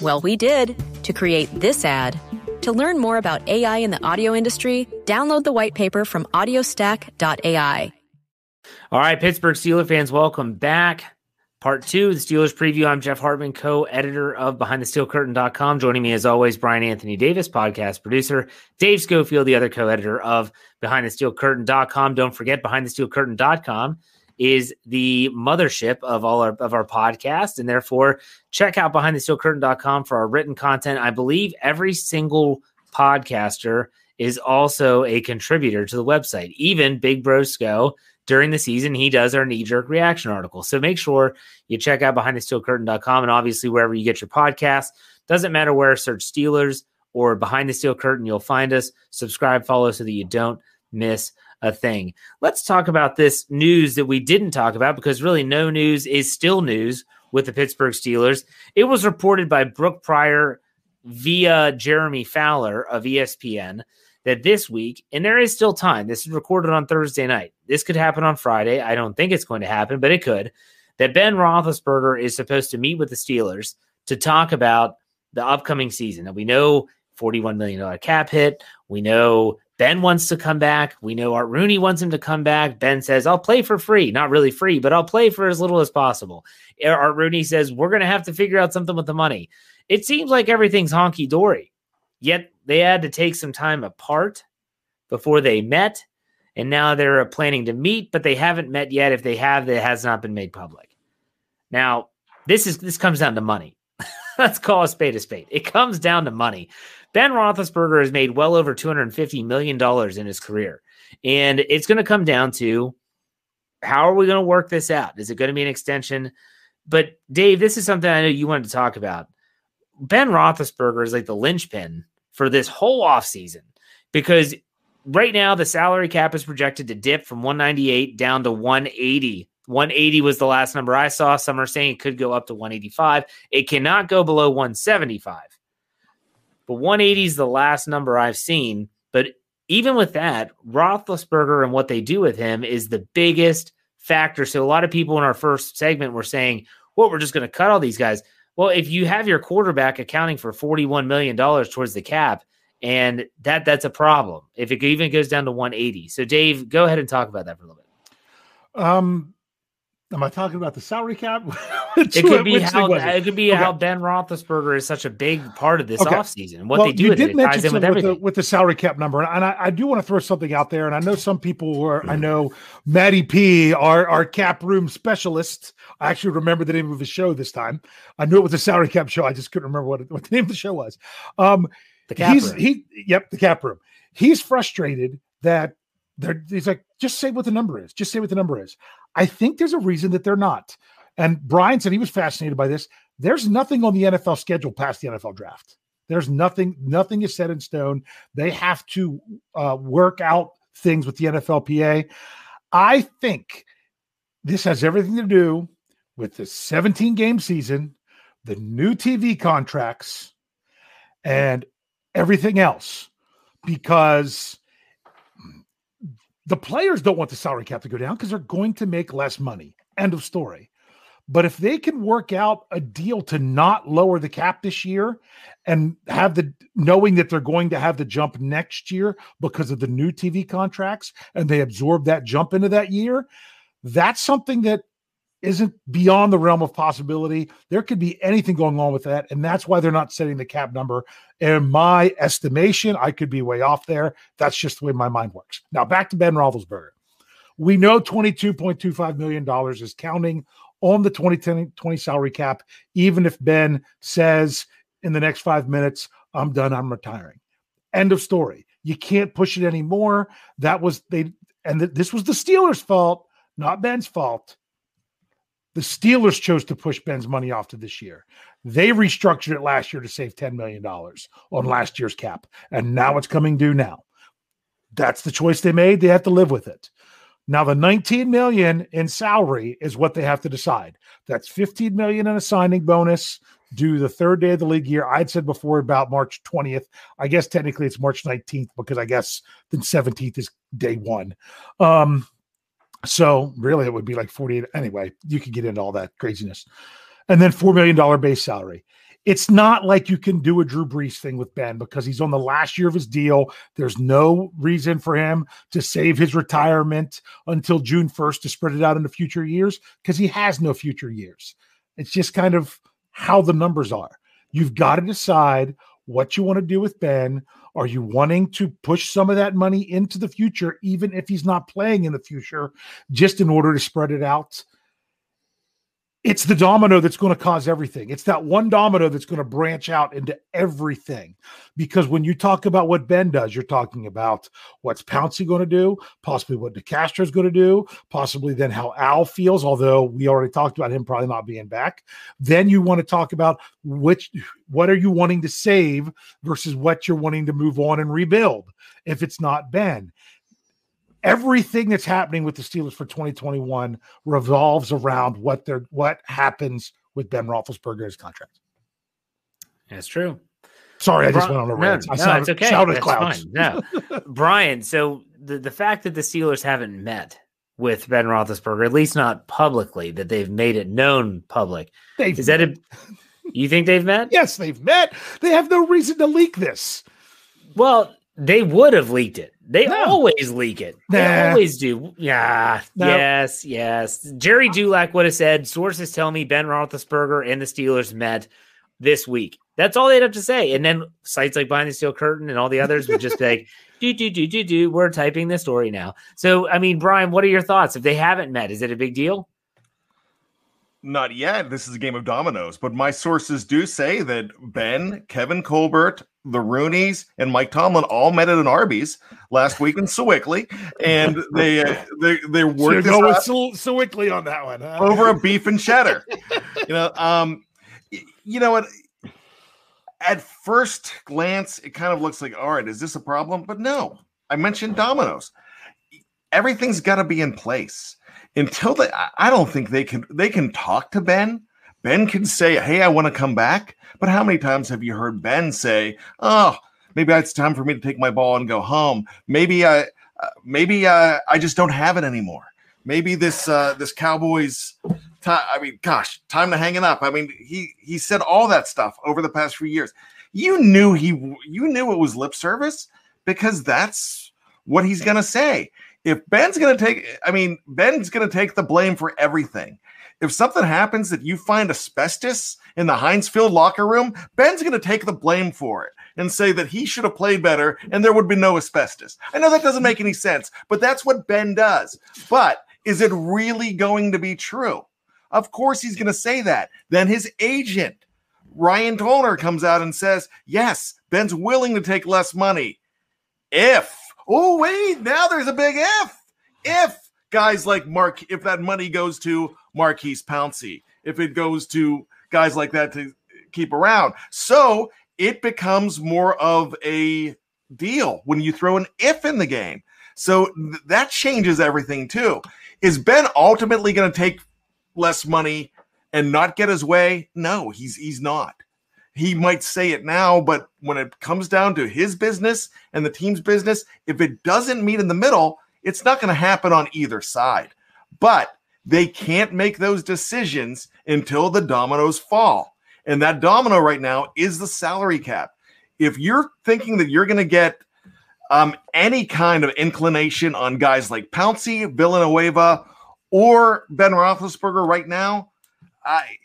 Well, we did to create this ad. To learn more about AI in the audio industry, download the white paper from audiostack.ai. All right, Pittsburgh Steelers fans, welcome back. Part two, the Steelers preview. I'm Jeff Hartman, co editor of BehindTheSteelCurtain.com. Joining me, as always, Brian Anthony Davis, podcast producer, Dave Schofield, the other co editor of BehindTheSteelCurtain.com. Don't forget, BehindTheSteelCurtain.com is the mothership of all our of our podcast, and therefore check out BehindTheSteelCurtain.com for our written content. I believe every single podcaster is also a contributor to the website, even Big Brosco during the season, he does our knee jerk reaction article. So make sure you check out behindthesteelcurtain.com and obviously wherever you get your podcast. Doesn't matter where, search Steelers or Behind the Steel Curtain, you'll find us. Subscribe, follow so that you don't miss a thing. Let's talk about this news that we didn't talk about because really no news is still news with the Pittsburgh Steelers. It was reported by Brooke Pryor via Jeremy Fowler of ESPN that this week, and there is still time, this is recorded on Thursday night. This could happen on Friday. I don't think it's going to happen, but it could. That Ben Roethlisberger is supposed to meet with the Steelers to talk about the upcoming season. Now, we know $41 million cap hit. We know Ben wants to come back. We know Art Rooney wants him to come back. Ben says, I'll play for free. Not really free, but I'll play for as little as possible. Art Rooney says, We're going to have to figure out something with the money. It seems like everything's honky dory. Yet they had to take some time apart before they met. And now they're uh, planning to meet, but they haven't met yet. If they have, that has not been made public. Now, this is this comes down to money. Let's call a spade a spade. It comes down to money. Ben Roethlisberger has made well over $250 million in his career. And it's going to come down to how are we going to work this out? Is it going to be an extension? But Dave, this is something I know you wanted to talk about. Ben Roethlisberger is like the linchpin for this whole offseason because right now the salary cap is projected to dip from 198 down to 180. 180 was the last number I saw. Some are saying it could go up to 185. It cannot go below 175. But 180 is the last number I've seen. But even with that, Roethlisberger and what they do with him is the biggest factor. So a lot of people in our first segment were saying, well, we're just going to cut all these guys. Well, if you have your quarterback accounting for $41 million towards the cap, and that that's a problem if it even goes down to 180. So Dave, go ahead and talk about that for a little bit. Um Am I talking about the salary cap? it could be how it? it? could be okay. how Ben Roethlisberger is such a big part of this okay. offseason what well, they do. You with did it. mention it with, with, the, with the salary cap number, and I, I do want to throw something out there. And I know some people were, I know Maddie P, our our cap room specialist. I actually remember the name of his show this time. I knew it was a salary cap show. I just couldn't remember what, what the name of the show was. Um, the cap he's, room. He, yep, the cap room. He's frustrated that there, he's like, Just say what the number is. Just say what the number is. I think there's a reason that they're not. And Brian said he was fascinated by this. There's nothing on the NFL schedule past the NFL draft. There's nothing, nothing is set in stone. They have to uh, work out things with the NFLPA. I think this has everything to do with the 17 game season, the new TV contracts, and everything else because the players don't want the salary cap to go down because they're going to make less money. End of story. But if they can work out a deal to not lower the cap this year and have the knowing that they're going to have the jump next year because of the new TV contracts and they absorb that jump into that year, that's something that isn't beyond the realm of possibility. There could be anything going on with that. And that's why they're not setting the cap number. In my estimation, I could be way off there. That's just the way my mind works. Now, back to Ben Roethlisberger. We know $22.25 million is counting on the 2020 salary cap, even if Ben says in the next five minutes, I'm done, I'm retiring. End of story. You can't push it anymore. That was they, and th- this was the Steelers' fault, not Ben's fault. The Steelers chose to push Ben's money off to this year. They restructured it last year to save $10 million on last year's cap, and now it's coming due now. That's the choice they made. They have to live with it. Now the 19 million in salary is what they have to decide. That's 15 million in a signing bonus due the third day of the league year. I'd said before about March 20th. I guess technically it's March 19th because I guess the 17th is day one. Um, so really it would be like 48. Anyway, you could get into all that craziness. And then $4 million base salary it's not like you can do a Drew Brees thing with Ben because he's on the last year of his deal. There's no reason for him to save his retirement until June 1st to spread it out into future years because he has no future years. It's just kind of how the numbers are. You've got to decide what you want to do with Ben. Are you wanting to push some of that money into the future, even if he's not playing in the future, just in order to spread it out? It's the domino that's going to cause everything. It's that one domino that's going to branch out into everything. Because when you talk about what Ben does, you're talking about what's Pouncey going to do, possibly what DeCastro is going to do, possibly then how Al feels, although we already talked about him probably not being back. Then you want to talk about which what are you wanting to save versus what you're wanting to move on and rebuild if it's not Ben everything that's happening with the Steelers for 2021 revolves around what they're what happens with Ben Roethlisberger's contract. That's true. Sorry, I just went on a rant. No, no sounded, it's okay. That's clouds. fine. No, Brian. So the the fact that the Steelers haven't met with Ben Roethlisberger, at least not publicly, that they've made it known public, they've is that a? You think they've met? yes, they've met. They have no reason to leak this. Well, they would have leaked it. They no. always leak it. They nah. always do. Yeah. No. Yes. Yes. Gerry Dulac would have said, sources tell me Ben Roethlisberger and the Steelers met this week. That's all they'd have to say. And then sites like Behind the Steel Curtain and all the others would just be like, do, do, do, do, do. We're typing the story now. So, I mean, Brian, what are your thoughts? If they haven't met, is it a big deal? Not yet. This is a game of dominoes. But my sources do say that Ben, Kevin Colbert, the Rooneys and Mike Tomlin all met at an Arby's last week in Sewickley, and they uh, they they worked so go with Sewickley on that one huh? over a beef and cheddar. you know, um, you know what? At first glance, it kind of looks like, all right, is this a problem? But no, I mentioned dominoes. Everything's got to be in place until they. I don't think they can. They can talk to Ben. Ben can say, "Hey, I want to come back." But how many times have you heard Ben say, "Oh, maybe it's time for me to take my ball and go home. Maybe I, uh, maybe uh, I just don't have it anymore. Maybe this uh, this Cowboys." I mean, gosh, time to hang it up. I mean, he he said all that stuff over the past few years. You knew he you knew it was lip service because that's what he's gonna say. If Ben's gonna take, I mean, Ben's gonna take the blame for everything if something happens that you find asbestos in the Heinz Field locker room, Ben's going to take the blame for it and say that he should have played better and there would be no asbestos. I know that doesn't make any sense, but that's what Ben does. But is it really going to be true? Of course, he's going to say that. Then his agent, Ryan Tollner, comes out and says, Yes, Ben's willing to take less money. If, oh, wait, now there's a big if if guys like Mark, if that money goes to Maurkice Pouncey, if it goes to guys like that to keep around. So it becomes more of a deal when you throw an if in the game. So th- that changes everything too. Is Ben ultimately going to take less money and not get his way? No, he's he's not. He might say it now, but when it comes down to his business and the team's business, if it doesn't meet in the middle, it's not going to happen on either side. But they can't make those decisions until the dominoes fall. And that domino right now is the salary cap. If you're thinking that you're going to get um, any kind of inclination on guys like Pouncey, Villanueva, or Ben Roethlisberger right now, I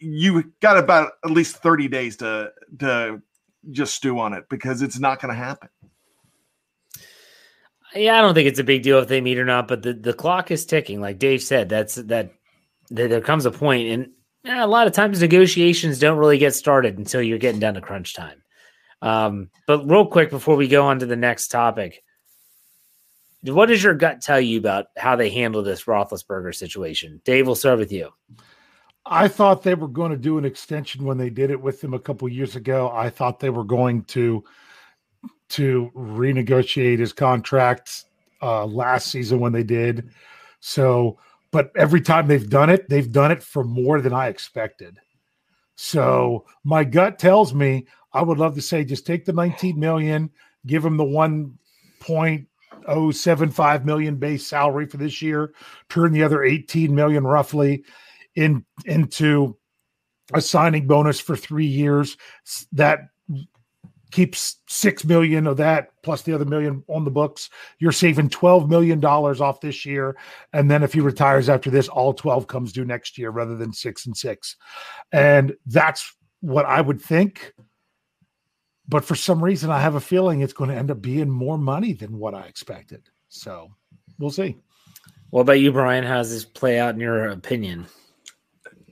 you got about at least 30 days to to just stew on it because it's not going to happen. Yeah, I don't think it's a big deal if they meet or not, but the, the clock is ticking. Like Dave said, that's that, that there comes a point, and yeah, a lot of times negotiations don't really get started until you're getting down to crunch time. Um, but real quick before we go on to the next topic, what does your gut tell you about how they handle this Roethlisberger situation? Dave, we'll start with you. I thought they were going to do an extension when they did it with him a couple years ago. I thought they were going to to renegotiate his contract uh, last season when they did. So, but every time they've done it, they've done it for more than I expected. So my gut tells me I would love to say just take the 19 million, give him the 1.075 million base salary for this year, turn the other 18 million roughly in into a signing bonus for three years that keeps six million of that plus the other million on the books. You're saving twelve million dollars off this year, and then if he retires after this, all twelve comes due next year rather than six and six, and that's what I would think. But for some reason, I have a feeling it's going to end up being more money than what I expected. So we'll see. What about you, Brian? How does this play out in your opinion?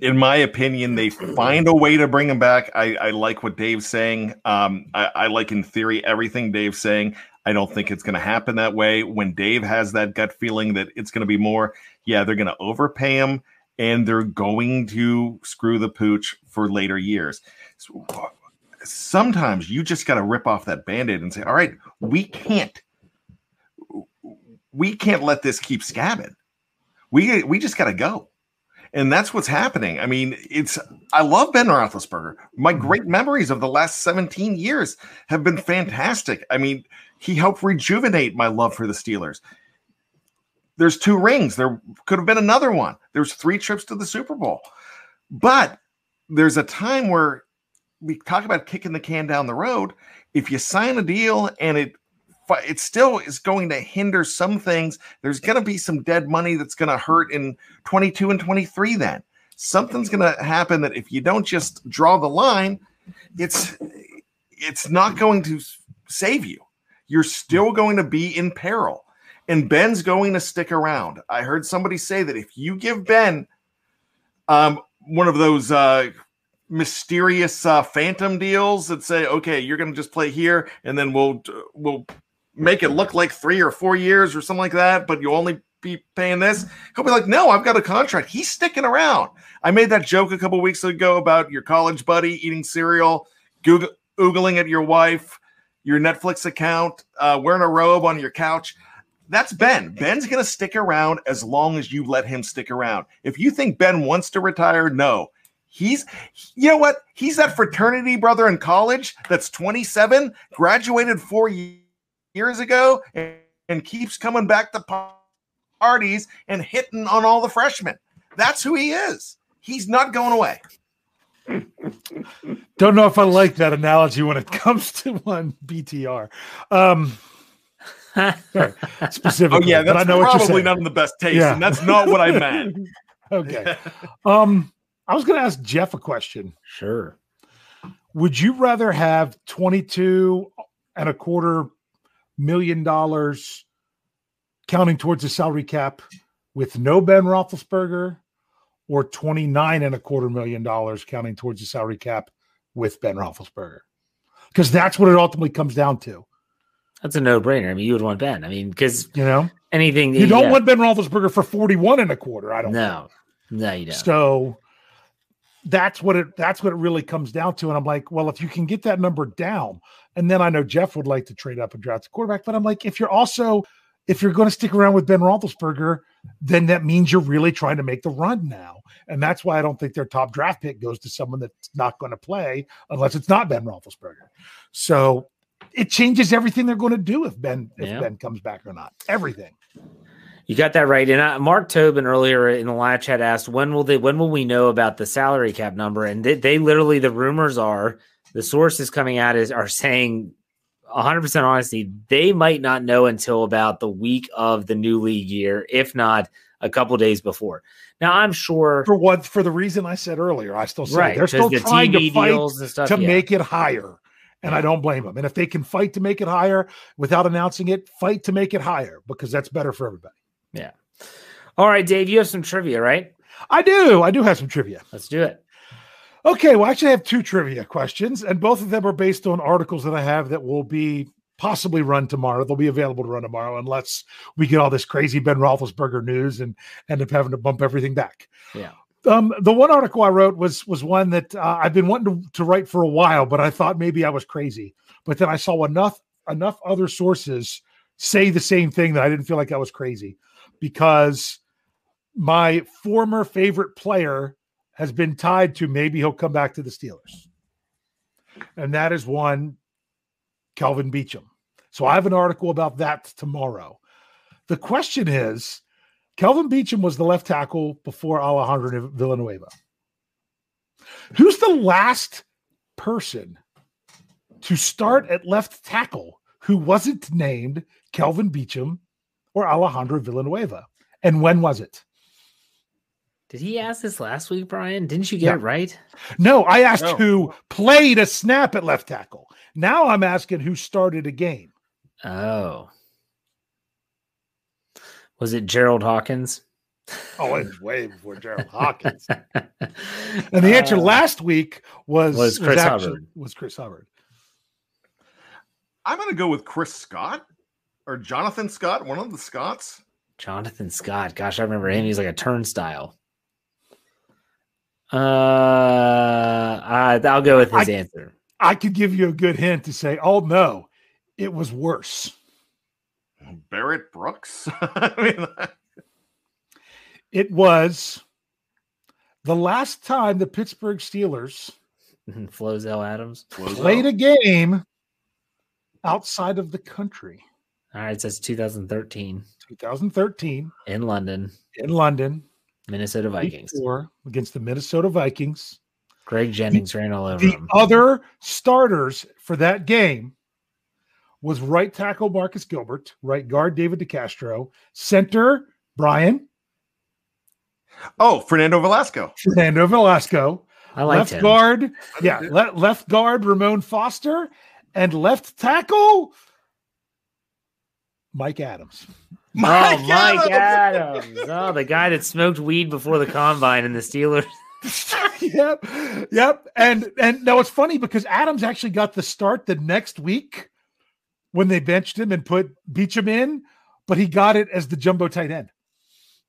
In my opinion, they find a way to bring him back. I, I like what Dave's saying. Um, I, I, like, in theory, everything Dave's saying. I don't think it's going to happen that way. When Dave has that gut feeling that it's going to be more, yeah, they're going to overpay him and they're going to screw the pooch for later years. So, sometimes you just got to rip off that band-aid and say, all right, we can't, we can't let this keep scabbing. We, we just got to go and that's what's happening. I mean, it's I love Ben Roethlisberger. My mm-hmm. great memories of the last 17 years have been fantastic. I mean, he helped rejuvenate my love for the Steelers. There's two rings. There could have been another one. There's three trips to the Super Bowl. But there's a time where we talk about kicking the can down the road. If you sign a deal and it it still is going to hinder some things. There's going to be some dead money that's going to hurt in 22 and 23 then. Something's going to happen that if you don't just draw the line, it's it's not going to save you. You're still going to be in peril. And Ben's going to stick around. I heard somebody say that if you give Ben um, one of those uh, mysterious uh, phantom deals that say, okay, you're going to just play here, and then we'll we'll make it look like three or four years or something like that, but you only be paying this. He'll be like, no, I've got a contract. He's sticking around. I made that joke a couple weeks ago about your college buddy eating cereal, Google, Googling at your wife, your Netflix account, uh, wearing a robe on your couch. That's Ben. Ben's going to stick around as long as you let him stick around. If you think Ben wants to retire, no. He's, you know what? He's that fraternity brother in college that's 27, graduated four years years ago and, and keeps coming back to parties and hitting on all the freshmen. That's who he is. He's not going away. Don't know if I like that analogy when it comes to one BTR. Um, specifically. Oh yeah, that's I know probably not in the best taste, yeah. and that's not what I meant. okay. Um, I was going to ask Jeff a question. Sure. Would you rather have 22 and a quarter million dollars counting towards the salary cap with no Ben Roethlisberger, or twenty nine and a quarter million dollars counting towards the salary cap with Ben Roethlisberger, because that's what it ultimately comes down to. That's a no brainer. I mean, you would want Ben. I mean, because You know, anything you don't yeah. want Ben Roethlisberger for 41 and a quarter. I don't. no, no, you don't. So that's what it that's what it really comes down to. And I'm like, well, if you can get that number down, and then I know Jeff would like to trade up and draft a quarterback, but I'm like, if you're also if you're going to stick around with Ben Roethlisberger, then that means you're really trying to make the run now. And that's why I don't think their top draft pick goes to someone that's not going to play unless it's not Ben Roethlisberger. So it changes everything they're going to do if Ben if Yeah. Ben comes back or not. Everything. You got that right. And uh, Mark Tobin earlier in the live chat asked, "When will they? When will we know about the salary cap number?" And they, they literally, the rumors are, the sources coming out is are saying, 100 percent honesty, they might not know until about the week of the new league year, if not a couple days before. Now, I'm sure, For what for the reason I said earlier, I still say right? they're still the trying TV to fight and stuff to yeah. make it higher. And I don't blame them. And if they can fight to make it higher without announcing it, fight to make it higher because that's better for everybody. All right, Dave, you have some trivia, right? I do. I do have some trivia. Let's do it. Okay. Well, actually, I have two trivia questions, and both of them are based on articles that I have that will be possibly run tomorrow. They'll be available to run tomorrow unless we get all this crazy Ben Roethlisberger news and end up having to bump everything back. Yeah. Um, the one article I wrote was was one that uh, I've been wanting to, to write for a while, but I thought maybe I was crazy. But then I saw enough enough other sources say the same thing that I didn't feel like I was crazy because my former favorite player has been tied to maybe he'll come back to the Steelers, and that is one Kelvin Beechum. So I have an article about that tomorrow. The question is Kelvin Beechum was the left tackle before Alejandro Villanueva. Who's the last person to start at left tackle who wasn't named Kelvin Beechum or Alejandro Villanueva? And when was it? Did he ask this last week, Brian? Didn't you get Yeah. it right? No, I asked No. who played a snap at left tackle. Now I'm asking who started a game. Oh. Was it Gerald Hawkins? Oh, it was way before Gerald Hawkins. And the answer Uh, last week was was Chris actually- Hubbard. Was Chris Hubbard. I'm going to go with Chris Scott or Jonathan Scott, one of the Scotts. Jonathan Scott. Gosh, I remember him. He's like a turnstile. Uh, I, I'll go with his I- answer. I could give you a good hint to say, oh no, it was worse. Barrett Brooks. I mean, It was the last time the Pittsburgh Steelers Flozell Adams. played a game outside of the country. All right, it says 2013 2013 in London, in London Minnesota Vikings. before against the Minnesota Vikings. Greg Jennings ran all over The him. other starters for that game was right tackle Marcus Gilbert, right guard David DeCastro, center Brian, oh, Fernando Velasco. Fernando Velasco, I liked left him. guard, yeah, le- left guard Ramon Foster, and left tackle Mike Adams. oh, Mike Adams. Oh, the guy that smoked weed before the combine in the Steelers. yep, yep. And and now it's funny because Adams actually got the start the next week when they benched him and put Beechum in, but he got it as the jumbo tight end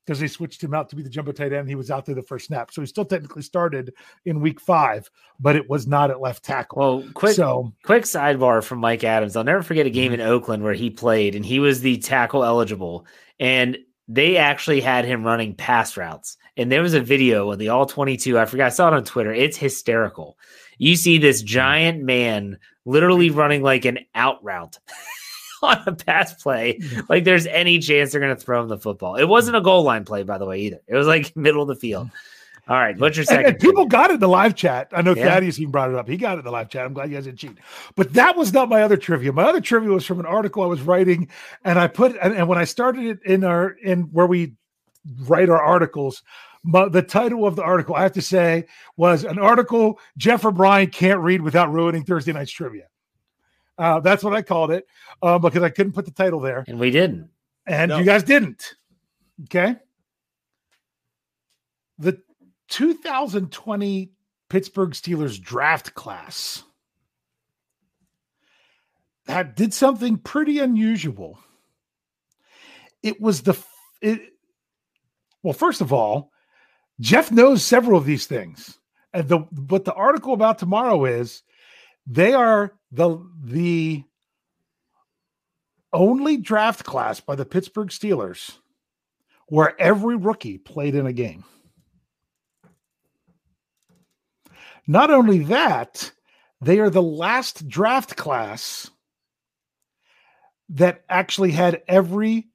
because they switched him out to be the jumbo tight end. He was out there the first snap, so he still technically started in week five, but it was not at left tackle. Well, quick, so quick sidebar from Mike Adams. I'll never forget a game mm-hmm. in Oakland where he played and he was the tackle eligible. And they actually had him running pass routes. And there was a video of the all 22. I forgot, I saw it on Twitter. It's hysterical. You see this mm-hmm. giant man literally running like an out route on a pass play. Like there's any chance they're going to throw him the football. It wasn't a goal line play, by the way, either. It was like middle of the field. All right. What's your and, second? and people got it in the live chat. I know Yeah. Thaddeus even brought it up. He got it in the live chat. I'm glad you guys didn't cheat. But that was not my other trivia. My other trivia was from an article I was writing, and I put and, and when I started it in our in where we write our articles. My, the title of the article, I have to say, was an article Jeff O'Brien can't read without ruining Thursday night's trivia. Uh, that's what I called it uh, because I couldn't put the title there, and we didn't. and No. you guys didn't. Okay. The 2020 Pittsburgh Steelers draft class had did something pretty unusual. It was the it, well, first of all, Jeff knows several of these things. And the what the article about tomorrow is they are the the only draft class by the Pittsburgh Steelers where every rookie played in a game. Not only that, they are the last draft class that actually had every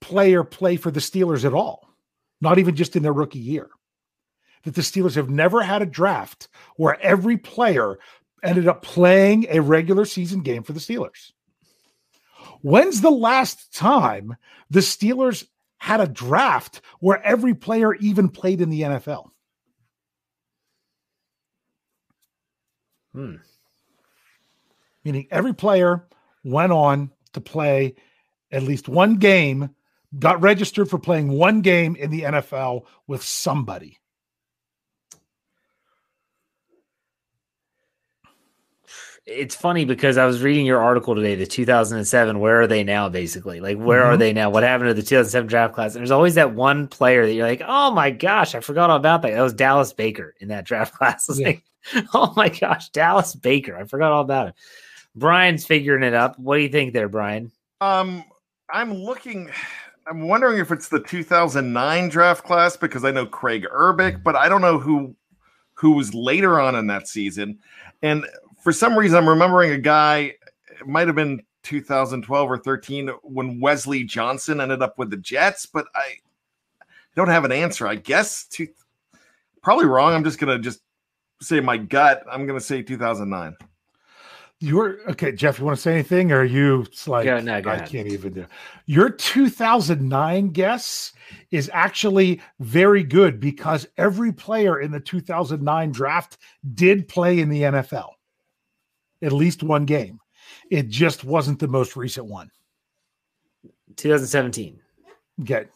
player play for the Steelers at all, not even just in their rookie year. That the Steelers have never had a draft where every player ended up playing a regular season game for the Steelers. When's the last time the Steelers had a draft where every player even played in the NFL? Hmm. Meaning every player went on to play at least one game, got registered for playing one game in the NFL with somebody. It's funny because I was reading your article today, the 2007. Where are they now? Basically, like where Mhm. are they now? What happened to the 2007 draft class? And there's always that one player that you're like, oh my gosh, I forgot all about that. That was Dallas Baker in that draft class. I was Yeah. like, oh my gosh, Dallas Baker. I forgot all about it. Brian's figuring it up. What do you think there, Brian? Um, I'm looking. I'm wondering if it's the 2009 draft class because I know Kraig Urbik, but I don't know who who was later on in that season. And for some reason, I'm remembering a guy. It might have been 2012 or 13 when Wesley Johnson ended up with the Jets, but I don't have an answer. I guess two, probably wrong. I'm just gonna just say my gut. I'm gonna say 2009. You're okay, Jeff. You want to say anything, or are you it's like Go- no, I ahead. can't even do. Your 2009 guess is actually very good because every player in the 2009 draft did play in the NFL, at least one game. It just wasn't the most recent one. 2017. Good.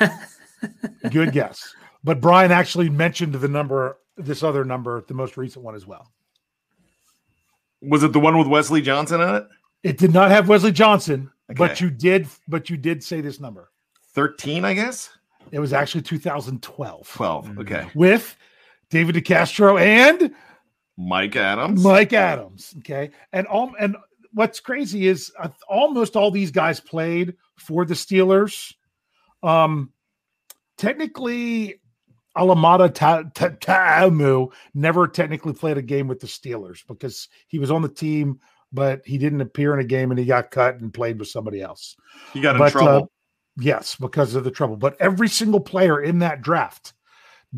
good guess. But Brian actually mentioned the number, this other number, the most recent one as well. Was it the one with Wesley Johnson on it? It did not have Wesley Johnson, but you did, but you did say this number. 13, I guess. It was actually 2012 12. Okay. with David DeCastro and Mike Adams. Mike Adams. Okay, and all and what's crazy is uh, almost all these guys played for the Steelers. Um, technically, Alameda Ta- Ta- Ta'amu never technically played a game with the Steelers because he was on the team, but he didn't appear in a game and he got cut and played with somebody else. He got in trouble. uh, Yes, because of the trouble. But every single player in that draft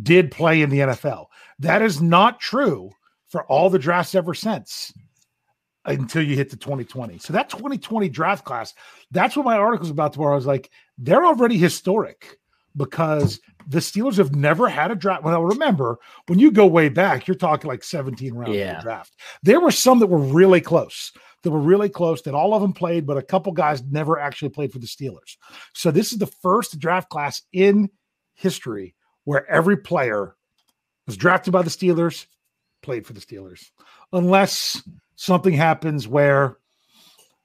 did play in the NFL. That is not true for all the drafts ever since until you hit the 2020. So that 2020 draft class, that's what my article's about tomorrow. I was like, they're already historic because the Steelers have never had a draft. Well, remember, when you go way back, you're talking like 17 rounds of Yeah. the draft. There were some that were really close. That were really close that all of them played, but a couple guys never actually played for the Steelers. So this is the first draft class in history where every player was drafted by the Steelers, played for the Steelers, unless something happens where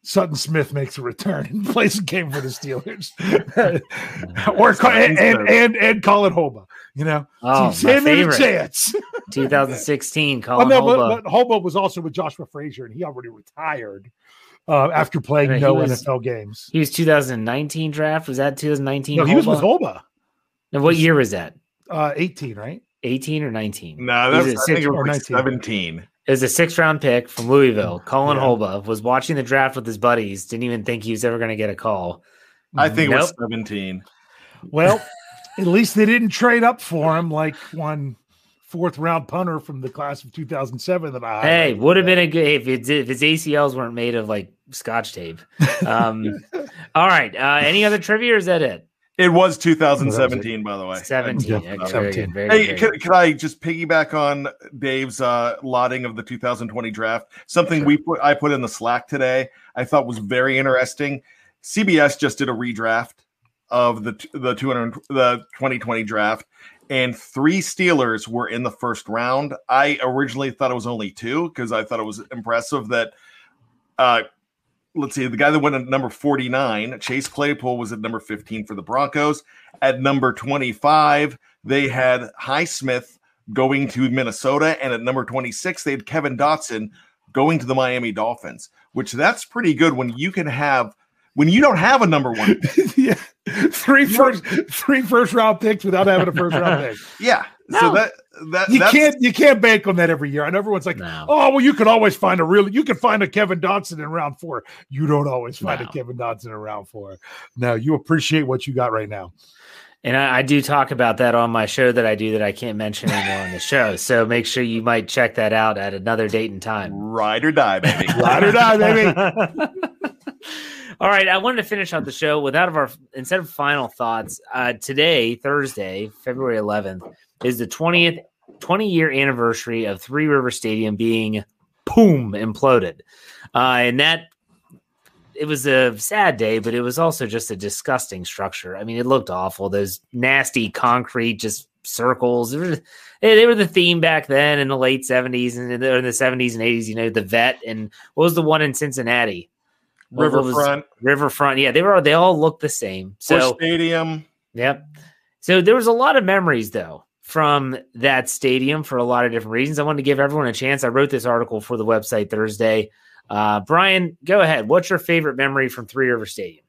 Sutton Smith makes a return and plays a game for the Steelers, or and, and and and Colin Holba. You know, Oh, So him a chance. 2016. Oh, Colin no, Holba. but, but Holba was also with Joshua Frazier, and he already retired uh, after playing no was- NFL games. he was 2019 draft. Was that 2019? No, he was with Holba? Holba, Now, what year was that? uh, 18, right? 18 or 19? no, that's was a I think it was like 17. It was a six round pick from Louisville. Colin Yeah. Holba was watching the draft with his buddies. Didn't even think he was ever going to get a call. I think it was 17. Well, at least they didn't trade up for him like one fourth round punter from the class of 2007 that I Hey, would have been a good if, it's, if his ACLs weren't made of like scotch tape. Um, all right. Uh, any other trivia or is that it? It was 2017, by the way. 17. Yeah, Okay, very 17. very Hey, good. could, could I just piggyback on Dave's uh, lauding of the 2020 draft? Something we put I put in the Slack today. I thought was very interesting. CBS just did a redraft of the the 200 the 2020 draft, and three Steelers were in the first round. I originally thought it was only two because I thought it was impressive that uh, let's see, the guy that went at number 49, Chase Claypool, was at number 15 for the Broncos. At number 25, they had Highsmith going to Minnesota. And at number 26, they had Kevin Dotson going to the Miami Dolphins, which that's pretty good when you can have when you don't have a number one. yeah. Three first three first round picks without having a first round pick. Yeah. No. So that that you can't you can't bank on that every year. And everyone's like, no. oh well, you can always find a real you can find a Kevin Dotson in round four. You don't always find no. a Kevin Dotson in round four. No, you appreciate what you got right now. And I, I, do talk about that on my show that I do that I can't mention anymore on the show. So make sure you might check that out at another date and time. Ride or die, baby. Ride or die, baby. All right, I wanted to finish out the show without of our instead of final thoughts. Uh, today, Thursday, February 11th, is the 20th 20 year anniversary of Three River Stadium being boom imploded, uh, and that it was a sad day, but it was also just a disgusting structure. I mean, it looked awful. Those nasty concrete just circles. They were, they were the theme back then in the late seventies and in the, in the seventies and eighties. You know, the vet and what was the one in Cincinnati? Riverfront. Riverfront. Yeah, they were. They all looked the same. So Busch Stadium. Yep. So there was a lot of memories though from that stadium for a lot of different reasons. I wanted to give everyone a chance. I wrote this article for the website Thursday. Uh, Brian, go ahead. What's your favorite memory from Three River Stadium?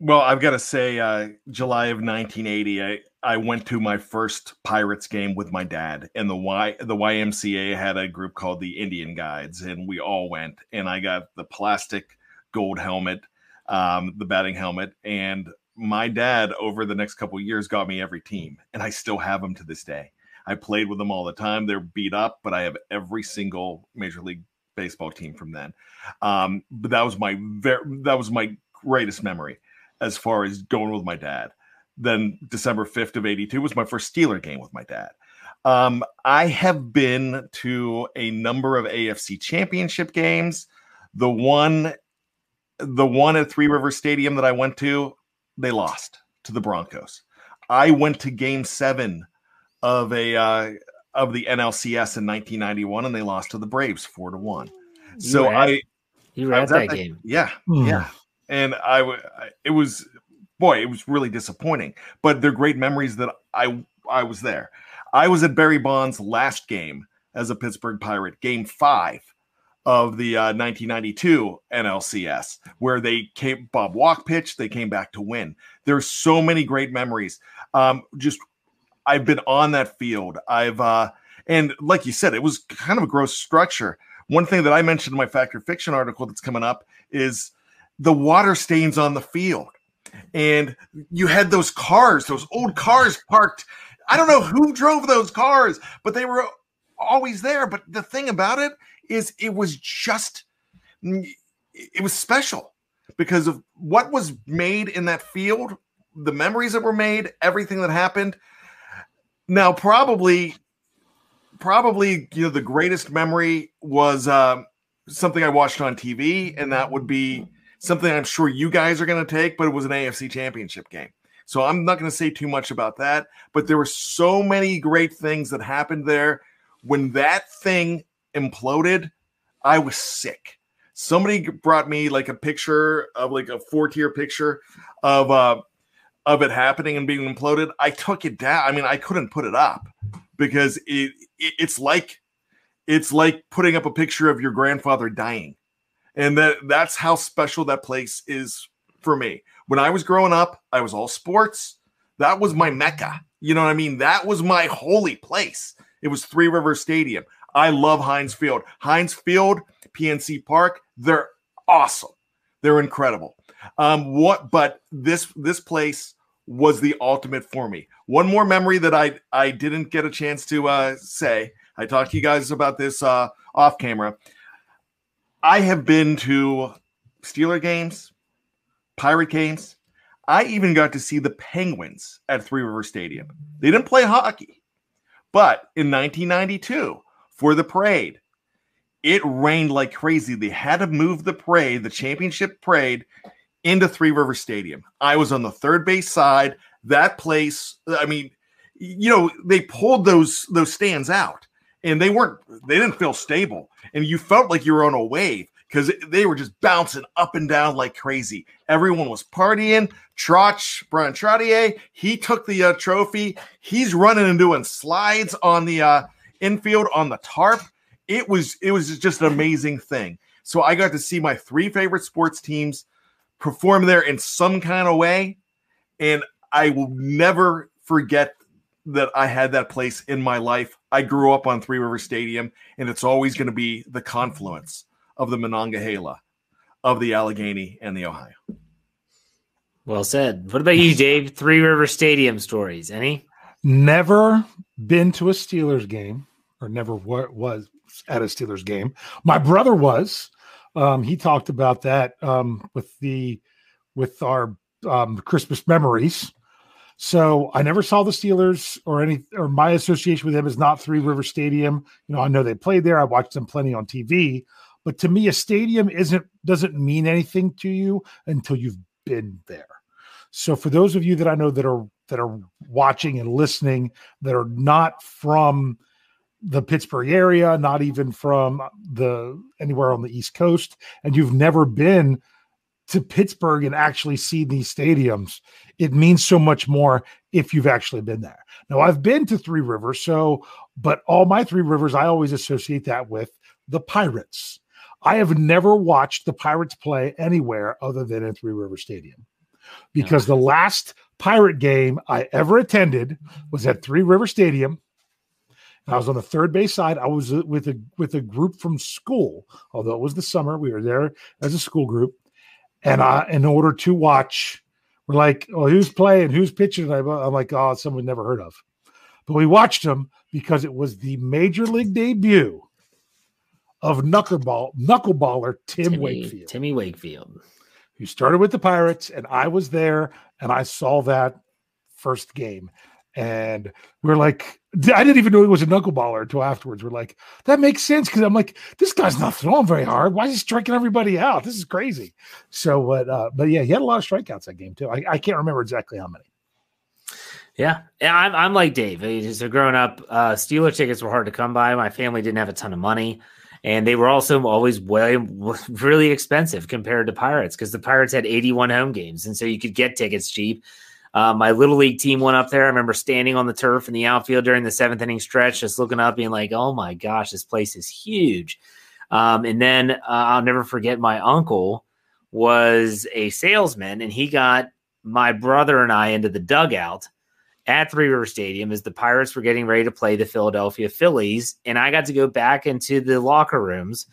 Well, I've got to say, uh, July of 1980, I, I went to my first Pirates game with my dad, and the Y the YMCA had a group called the Indian Guides, and we all went. And I got the plastic gold helmet, um, the batting helmet, and my dad over the next couple years got me every team, and I still have them to this day. I played with them all the time. They're beat up, but I have every single Major League Baseball team from then. Um, but that was my very that was my greatest memory as far as going with my dad. Then December 5th of 82 was my first Steeler game with my dad. Um, I have been to a number of AFC championship games. The one the one at Three River Stadium that I went to, they lost to the Broncos. I went to game seven of a uh, of the NLCS in 1991, and they lost to the Braves four to one. So you I you were at that, that game, yeah, mm. yeah, and I it was boy, it was really disappointing, but they're great memories that I I was there. I was at Barry Bonds' last game as a Pittsburgh Pirate, Game Five of the uh, 1992 NLCS, where they came Bob Walk pitched, they came back to win. There's so many great memories. Um, just I've been on that field. I've uh, and like you said, it was kind of a gross structure. One thing that I mentioned in my Fact or Fiction article that's coming up is the water stains on the field. And you had those cars, those old cars parked. I don't know who drove those cars, but they were always there. But the thing about it is, it was just, it was special because of what was made in that field, the memories that were made, everything that happened. Now, probably, probably, you know, the greatest memory was uh, something I watched on TV, and that would be something I'm sure you guys are going to take, but it was an AFC championship game. So I'm not going to say too much about that, but there were so many great things that happened there. When that thing imploded, I was sick. Somebody brought me like a picture of like a four tier picture of uh, of it happening and being imploded, I took it down. I mean, I couldn't put it up because it, it it's like it's like putting up a picture of your grandfather dying. And that that's how special that place is for me. When I was growing up, I was all sports. That was my mecca. You know what I mean? That was my holy place. It was Three River Stadium. I love Heinz Field. Heinz Field, PNC Park, they're awesome. They're incredible. Um, what but this this place was the ultimate for me. One more memory that I I didn't get a chance to uh, say. I talked to you guys about this uh, off camera. I have been to Steeler games, Pirate games. I even got to see the Penguins at Three River Stadium. They didn't play hockey, but in 1992 for the parade, it rained like crazy. They had to move the parade, the championship parade, into Three River Stadium. I was on the third base side. That place, I mean, you know, they pulled those those stands out and they weren't they didn't feel stable. And you felt like you were on a wave. because they were just bouncing up and down like crazy. Everyone was partying. Trotch, Bryan Trottier, he took the uh, trophy. He's running and doing slides on the uh, infield on the tarp. It was it was just an amazing thing. So I got to see my three favorite sports teams perform there in some kind of way, and I will never forget that I had that place in my life. I grew up on Three River Stadium, and it's always going to be the confluence of the Monongahela, of the Allegheny, and the Ohio. Well said. What about you, Dave? Three River Stadium stories. Any? Never been to a Steelers game, or never was at a Steelers game. My brother was. Um, he talked about that um, with the with our um, Christmas memories. So I never saw the Steelers or any or my association with them is not Three River Stadium. You know, I know they played there. I watched them plenty on TV, but to me, a stadium isn't doesn't mean anything to you until you've been there. So for those of you that I know that are that are watching and listening that are not from the Pittsburgh area, not even from the anywhere on the East Coast, and you've never been to Pittsburgh and actually seen these stadiums, it means so much more if you've actually been there. Now, I've been to Three Rivers, so but all my Three Rivers, I always associate that with the Pirates. I have never watched the Pirates play anywhere other than in Three River Stadium because the last Pirate game I ever attended was at Three River Stadium. And I was on the third base side. I was with a with a group from school, although it was the summer. We were there as a school group, and I, in order to watch, we're like, "Oh, who's playing? Who's pitching?" I'm like, "Oh, someone never heard of." But we watched them because it was the major league debut of knuckleball knuckleballer Tim Timmy, Wakefield. Timmy Wakefield. Who started with the Pirates, and I was there, and I saw that first game, and we're like, I didn't even know he was a knuckleballer until afterwards. We're like, that makes sense because I'm like, this guy's not throwing very hard. Why is he striking everybody out? This is crazy. So, but uh, but yeah, he had a lot of strikeouts that game too. I, I can't remember exactly how many. Yeah, yeah, I'm, I'm like Dave. So growing up, uh, Steeler tickets were hard to come by. My family didn't have a ton of money and they were also always way really expensive compared to Pirates because the Pirates had 81 home games, and so you could get tickets cheap. Uh, my little league team went up there. I remember standing on the turf in the outfield during the seventh inning stretch, just looking up, being like, "Oh my gosh, this place is huge." Um, and then uh, I'll never forget my uncle was a salesman, and he got my brother and I into the dugout at Three River Stadium as the Pirates were getting ready to play the Philadelphia Phillies. And I got to go back into the locker rooms.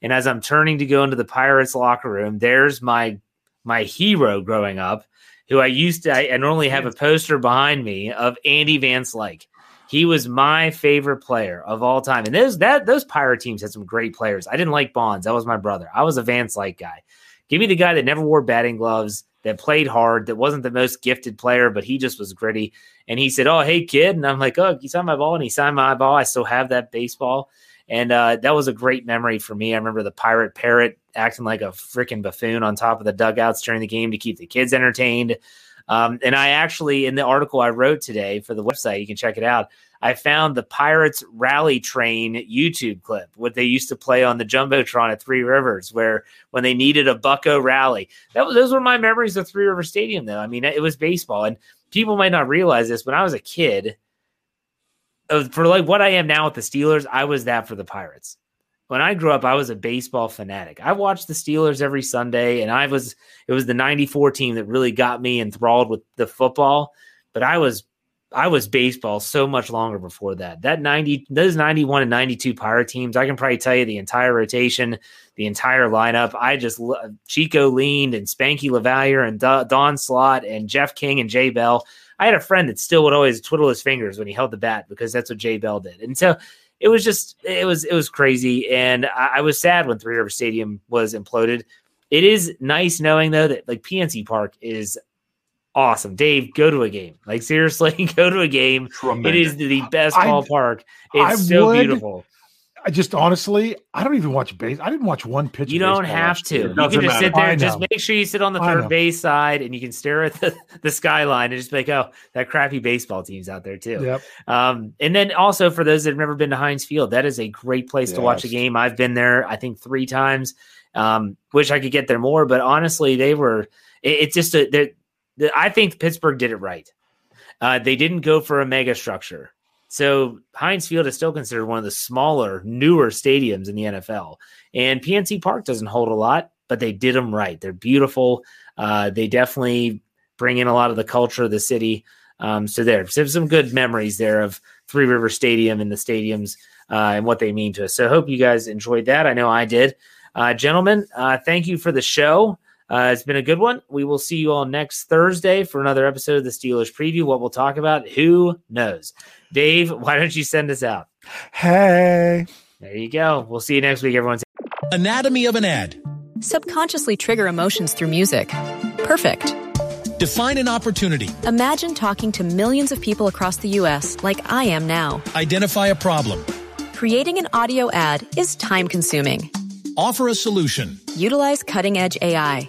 And as I'm turning to go into the Pirates locker room, there's my my hero growing up, who I used to I, I normally have a poster behind me of Andy Van Slyke. He was my favorite player of all time. And those that those pirate teams had some great players. I didn't like Bonds. That was my brother. I was a Van Slyke guy. Give me the guy that never wore batting gloves, that played hard, that wasn't the most gifted player, but he just was gritty. And he said, "Oh, hey kid," and I'm like, "Oh, you signed my ball," and he signed my ball. I still have that baseball, and uh, that was a great memory for me. I remember the pirate parrot acting like a freaking buffoon on top of the dugouts during the game to keep the kids entertained. Um, and I actually, in the article I wrote today for the website, you can check it out. I found the Pirates Rally Train YouTube clip, what they used to play on the Jumbotron at Three Rivers, where when they needed a Bucco rally. That was those were my memories of Three River Stadium, though. I mean, it was baseball. And people might not realize this. When I was a kid, for like what I am now with the Steelers, I was that for the Pirates. When I grew up, I was a baseball fanatic. I watched the Steelers every Sunday, and I was it was the '94 team that really got me enthralled with the football. But I was I was baseball so much longer before that. That 90, those 91 and 92 Pirate teams, I can probably tell you the entire rotation, the entire lineup. I just, Chico Lind and Spanky LaValliere and Don Slaught and Jeff King and Jay Bell. I had a friend that still would always twiddle his fingers when he held the bat because that's what Jay Bell did. And so it was just, it was, it was crazy. And I, I was sad when Three River Stadium was imploded. It is nice knowing though that like PNC Park is awesome. Dave, go to a game. Like seriously, go to a game. Tremendous. It is the best ballpark. It's I so would, beautiful. I just honestly, I don't even watch base. I didn't watch one pitch. You don't have to. You can just matter. sit there. Just make sure you sit on the third base side and you can stare at the, the skyline and just be like, oh, that crappy baseball team's out there too. Yep. Um, and then also for those that have never been to Heinz Field, that is a great place yes. to watch a game. I've been there, I think, three times Um, wish I could get there more, but honestly, they were. It, it's just a. I think Pittsburgh did it right. Uh, they didn't go for a mega structure. So Heinz Field is still considered one of the smaller, newer stadiums in the NFL. And PNC Park doesn't hold a lot, but they did them right. They're beautiful. Uh, they definitely bring in a lot of the culture of the city. Um, so there, so some good memories there of Three River Stadium and the stadiums uh, and what they mean to us. So I hope you guys enjoyed that. I know I did. Uh, gentlemen, uh, thank you for the show. Uh, it's been a good one. We will see you all next Thursday for another episode of the Steelers preview. What we'll talk about, who knows? Dave, why don't you send us out? Hey. There you go. We'll see you next week, everyone. Anatomy of an ad. Subconsciously trigger emotions through music. Perfect. Define an opportunity. Imagine talking to millions of people across the U.S. like I am now. Identify a problem. Creating an audio ad is time consuming. Offer a solution. Utilize cutting edge AI.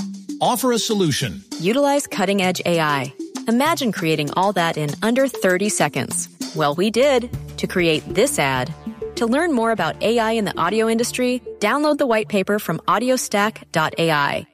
Offer a solution. Utilize cutting edge AI. Imagine creating all that in under 30 seconds. Well, we did to create this ad. To learn more about AI in the audio industry, download the white paper from audiostack.ai.